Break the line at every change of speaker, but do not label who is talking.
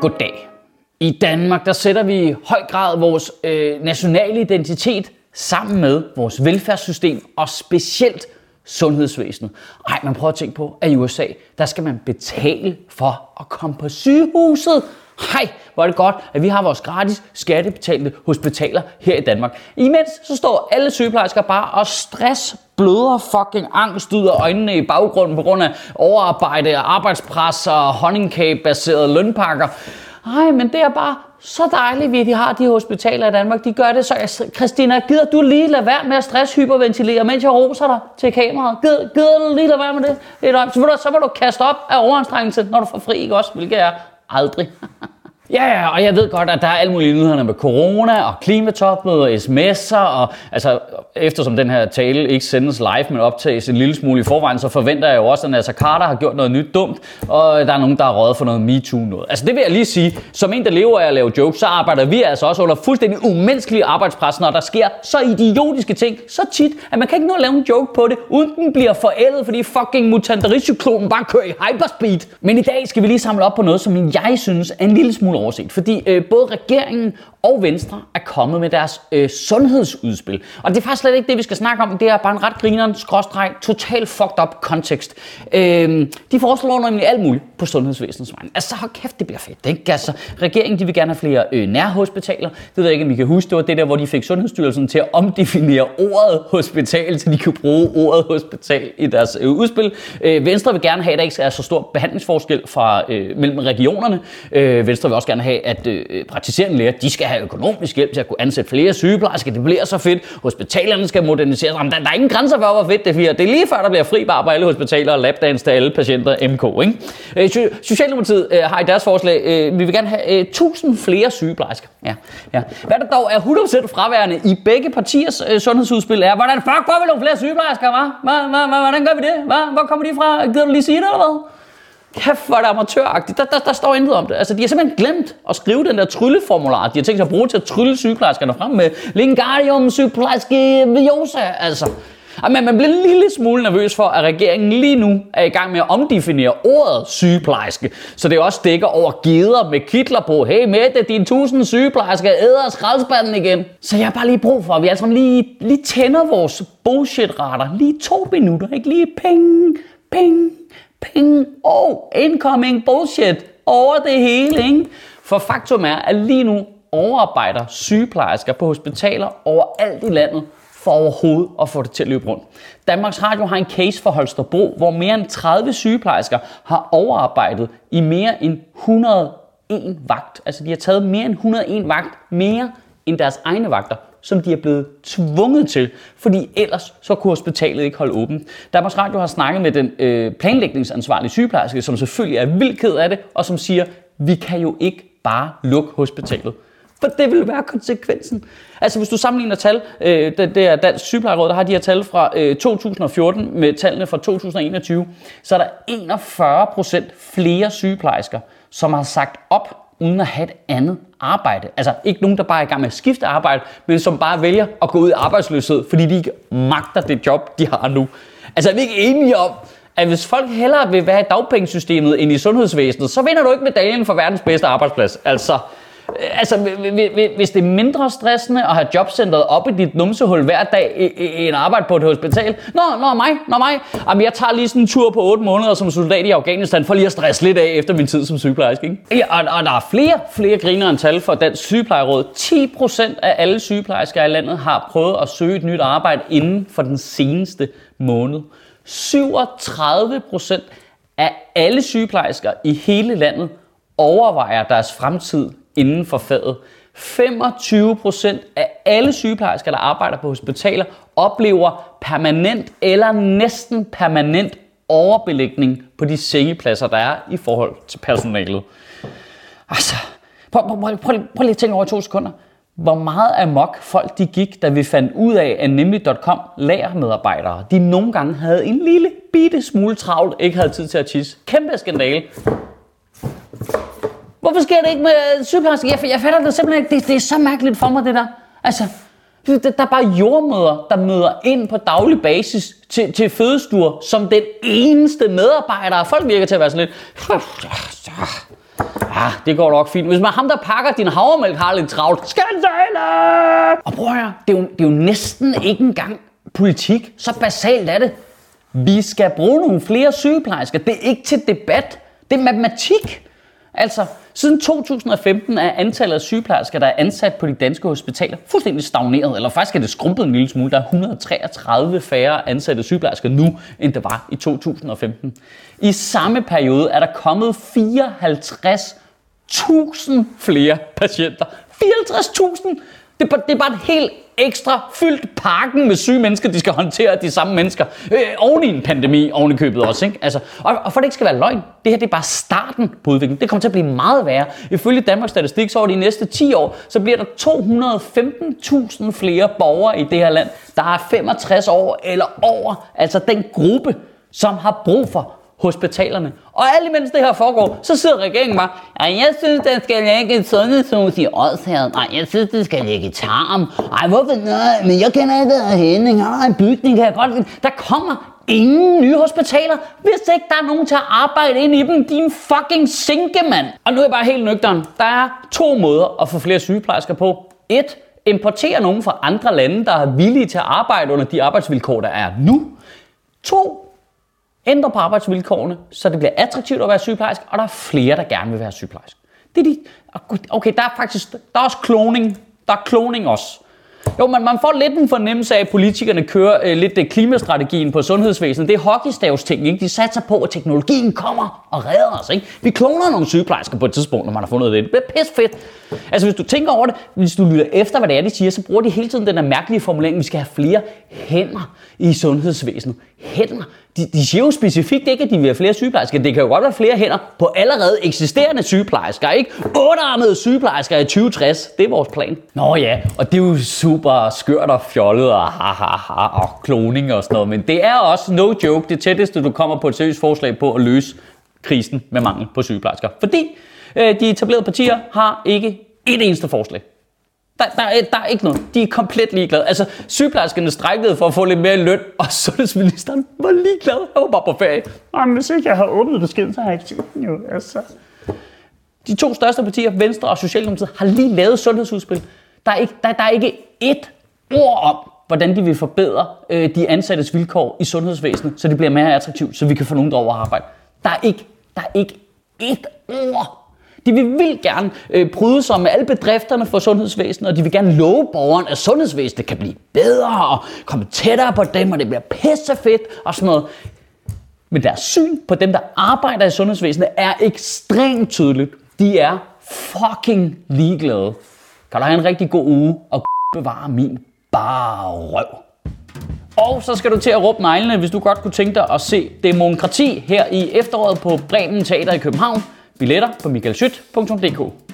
Goddag. I Danmark der sætter vi i høj grad vores øh, nationale identitet sammen med vores velfærdssystem og specielt sundhedsvæsenet. Ej, man prøver at tænke på, at i USA, der skal man betale for at komme på sygehuset. Hej, hvor er det godt, at vi har vores gratis skattebetalte hospitaler her i Danmark. Imens så står alle sygeplejersker bare og stress, bløder fucking angst ud af øjnene i baggrunden på grund af overarbejde, arbejdspres og honningkage-baserede lønpakker. Ej, men det er bare så dejligt, at de har de hospitaler i Danmark. De gør det så. Jeg, Christina, gider du lige lade være med at stresshyperventilere, mens jeg roser dig til kameraet? Gider, gider du lige lade være med det? det er så, vil du, så vil du kaste op af overanstrengelse, når du får fri, ikke også? Hvilket er aldrig. Ja, ja, og jeg ved godt, at der er alle mulige nyhederne med corona og klimatopmøder og sms'er, og altså, eftersom den her tale ikke sendes live, men optages en lille smule i forvejen, så forventer jeg jo også, at Nasser Carter har gjort noget nyt dumt, og der er nogen, der har røget for noget MeToo noget. Altså det vil jeg lige sige, som en, der lever af at lave jokes, så arbejder vi altså også under fuldstændig umenneskelige arbejdspres, når der sker så idiotiske ting så tit, at man kan ikke nå at lave en joke på det, uden den bliver forældet, fordi fucking mutantaricyklonen bare kører i hyperspeed. Men i dag skal vi lige samle op på noget, som jeg synes er en lille smule overset, fordi øh, både regeringen og Venstre er kommet med deres øh, sundhedsudspil. Og det er faktisk slet ikke det, vi skal snakke om. Det er bare en ret grineren, skråstreg, total fucked up kontekst. Øh, de foreslår nemlig alt muligt på sundhedsvæsenets vegne. Altså, hold kæft, det bliver fedt, ikke? Altså, regeringen de vil gerne have flere øh, nærhospitaler. Det ved jeg ikke, om I kan huske. Det var det der, hvor de fik Sundhedsstyrelsen til at omdefinere ordet hospital, så de kunne bruge ordet hospital i deres øh, udspil. Øh, Venstre vil gerne have, at der ikke er så stor behandlingsforskel fra, øh, mellem regionerne. Øh, Venstre vil også gerne have, at øh, praktiserende læger, de skal have økonomisk hjælp til at kunne ansætte flere sygeplejersker. Det bliver så fedt. Hospitalerne skal moderniseres. Jamen, der, der er ingen grænser for, hvor fedt det bliver. Det er lige før, der bliver fri bar på alle hospitaler og labdans til alle patienter MK. Ikke? Øh, Socialdemokratiet øh, har i deres forslag, øh, vi vil gerne have øh, 1000 flere sygeplejersker. Ja, ja. Hvad der dog er 100% fraværende i begge partiers øh, sundhedsudspil er, hvordan fuck får vi nogle flere sygeplejersker, hva'? Hva, hva, hva, hvordan gør vi det? Hva? Hvor kommer de fra? Gider du lige sige det, eller hvad? Kæft, hvor er det amatøragtigt. Der, der, der står intet om det. Altså, de har simpelthen glemt at skrive den der trylleformular, de har tænkt sig at bruge til at trylle sygeplejerskerne frem med. Lingardium sygeplejerske viosa, altså. Men man bliver en lille smule nervøs for, at regeringen lige nu er i gang med at omdefinere ordet sygeplejerske, så det også dækker over geder med kitler på. Hey Mette, din tusind sygeplejerske æder skraldspanden igen. Så jeg har bare lige brug for, at vi altså lige, lige tænder vores bullshit-radar. Lige to minutter, ikke? Lige ping, ping, ping. Oh, incoming bullshit over det hele, ikke? For faktum er, at lige nu overarbejder sygeplejersker på hospitaler overalt i landet for overhovedet at få det til at løbe rundt. Danmarks Radio har en case for Holstebro, hvor mere end 30 sygeplejersker har overarbejdet i mere end 101 vagt. Altså de har taget mere end 101 vagt mere end deres egne vagter, som de er blevet tvunget til, fordi ellers så kunne hospitalet ikke holde åbent. Danmarks Radio har snakket med den øh, planlægningsansvarlige sygeplejerske, som selvfølgelig er vildt ked af det, og som siger, vi kan jo ikke bare lukke hospitalet. For det vil være konsekvensen. Altså hvis du sammenligner tal, øh, det, det er Dansk Sygeplejeråd, der har de her tal fra øh, 2014 med tallene fra 2021, så er der 41 procent flere sygeplejersker, som har sagt op uden at have et andet arbejde. Altså ikke nogen, der bare er i gang med at skifte arbejde, men som bare vælger at gå ud i arbejdsløshed, fordi de ikke magter det job, de har nu. Altså er vi ikke enige om, at hvis folk hellere vil være i dagpengesystemet end i sundhedsvæsenet, så vinder du ikke medaljen for verdens bedste arbejdsplads. Altså, Øh, altså, hvis det er mindre stressende at have jobcentret op i dit numsehul hver dag end arbejde på et hospital. Nå, nå mig, nå mig. Jamen, jeg tager lige sådan en tur på 8 måneder som soldat i Afghanistan for lige at stresse lidt af efter min tid som sygeplejerske. Ikke? Ja, og, og der er flere, flere griner end tal for Dansk Sygeplejeråd. 10% af alle sygeplejersker i landet har prøvet at søge et nyt arbejde inden for den seneste måned. 37% af alle sygeplejersker i hele landet overvejer deres fremtid inden for faget. 25% af alle sygeplejersker, der arbejder på hospitaler, oplever permanent eller næsten permanent overbelægning på de sengepladser, der er i forhold til personalet. Altså, prøv, prøv, prøv, prøv, prøv lige at tænke over i to sekunder. Hvor meget amok folk de gik, da vi fandt ud af, at nemlig.com lagermedarbejdere, de nogle gange havde en lille bitte smule travlt, ikke havde tid til at tisse. Kæmpe skandale. Hvorfor sker det ikke med øh, sygeplejersker? Jeg, jeg fatter det simpelthen ikke. Det, det er så mærkeligt for mig, det der. Altså, der er bare jordmøder, der møder ind på daglig basis til, til fødestuer som den eneste medarbejder. Folk virker til at være sådan lidt... Ja, ah, det går nok fint. Hvis man ham, der pakker din havremælk, har lidt travlt. Skandale! Øh? Og prøv at høre, det er, jo, det er jo næsten ikke engang politik. Så basalt er det. Vi skal bruge nogle flere sygeplejersker. Det er ikke til debat. Det er matematik. Altså, siden 2015 er antallet af sygeplejersker, der er ansat på de danske hospitaler, fuldstændig stagneret, eller faktisk er det skrumpet en lille smule. Der er 133 færre ansatte sygeplejersker nu, end der var i 2015. I samme periode er der kommet 54.000 flere patienter. 54.000! Det det er bare et helt ekstra fyldt parken med syge mennesker, de skal håndtere de samme mennesker. Øh, oven i en pandemi, oven i købet også. Ikke? Altså, og, og for det ikke skal være løgn, det her det er bare starten på udviklingen. Det kommer til at blive meget værre. Ifølge Danmarks Statistik, så over de næste 10 år, så bliver der 215.000 flere borgere i det her land, der er 65 år eller over. Altså den gruppe, som har brug for hospitalerne. Og alt imens det her foregår, så sidder regeringen bare, ja, jeg synes, der skal ligge et sundhedshus i Ådshavet. Nej, jeg synes, det skal ligge i Tarm. Ej, hvorfor? Nej, men jeg kender ikke der Henning. Han har en bygning, kan jeg godt lide. Der kommer ingen nye hospitaler, hvis ikke der er nogen til at arbejde ind i dem. Din fucking sinkemand. Og nu er jeg bare helt nøgteren. Der er to måder at få flere sygeplejersker på. Et, importere nogen fra andre lande, der er villige til at arbejde under de arbejdsvilkår, der er nu. To, ændre på arbejdsvilkårene, så det bliver attraktivt at være sygeplejerske, og der er flere, der gerne vil være sygeplejerske. Det er de, okay, der er faktisk, der er også kloning. Der er kloning også. Jo, men man får lidt en fornemmelse af, at politikerne kører øh, lidt øh, klimastrategien på sundhedsvæsenet. Det er hockeystavsting, ikke? De satser på, at teknologien kommer og redder os, ikke? Vi kloner nogle sygeplejersker på et tidspunkt, når man har fundet det. Det bliver pis fedt. Altså, hvis du tænker over det, hvis du lytter efter, hvad det er, de siger, så bruger de hele tiden den der mærkelige formulering, at vi skal have flere hænder i sundhedsvæsenet. Hænder de, de siger jo specifikt ikke, at de vil have flere sygeplejersker. Det kan jo godt være flere hænder på allerede eksisterende sygeplejersker, ikke? Ottearmede sygeplejersker i 2060. Det er vores plan. Nå ja, og det er jo super skørt og fjollet og ha, ha, ha, og kloning og sådan noget. Men det er også no joke det tætteste, du kommer på et seriøst forslag på at løse krisen med mangel på sygeplejersker. Fordi øh, de etablerede partier har ikke et eneste forslag. Der, der, er, der er ikke noget. De er komplet ligeglade. Altså, sygeplejerskerne strækkede for at få lidt mere løn, og sundhedsministeren var ligeglad. Han var bare på ferie.
Jamen, hvis ikke jeg har åbnet beskeden, så har jeg ikke jo. Altså.
De to største partier, Venstre og Socialdemokratiet, har lige lavet sundhedsudspil. Der er ikke, der, der er ikke ét ord om, hvordan de vil forbedre øh, de ansattes vilkår i sundhedsvæsenet, så det bliver mere attraktivt, så vi kan få nogen derover at arbejde. Der er ikke, der er ikke ét ord de vil vildt gerne øh, bryde sig med alle bedrifterne for sundhedsvæsenet, og de vil gerne love borgeren, at sundhedsvæsenet kan blive bedre og komme tættere på dem, og det bliver pissefedt og sådan noget. Men deres syn på dem, der arbejder i sundhedsvæsenet, er ekstremt tydeligt. De er fucking ligeglade. Kan du have en rigtig god uge og bevare min bare røv. Og så skal du til at råbe neglene, hvis du godt kunne tænke dig at se demokrati her i efteråret på Bremen Teater i København. Billetter på michaelschyt.dk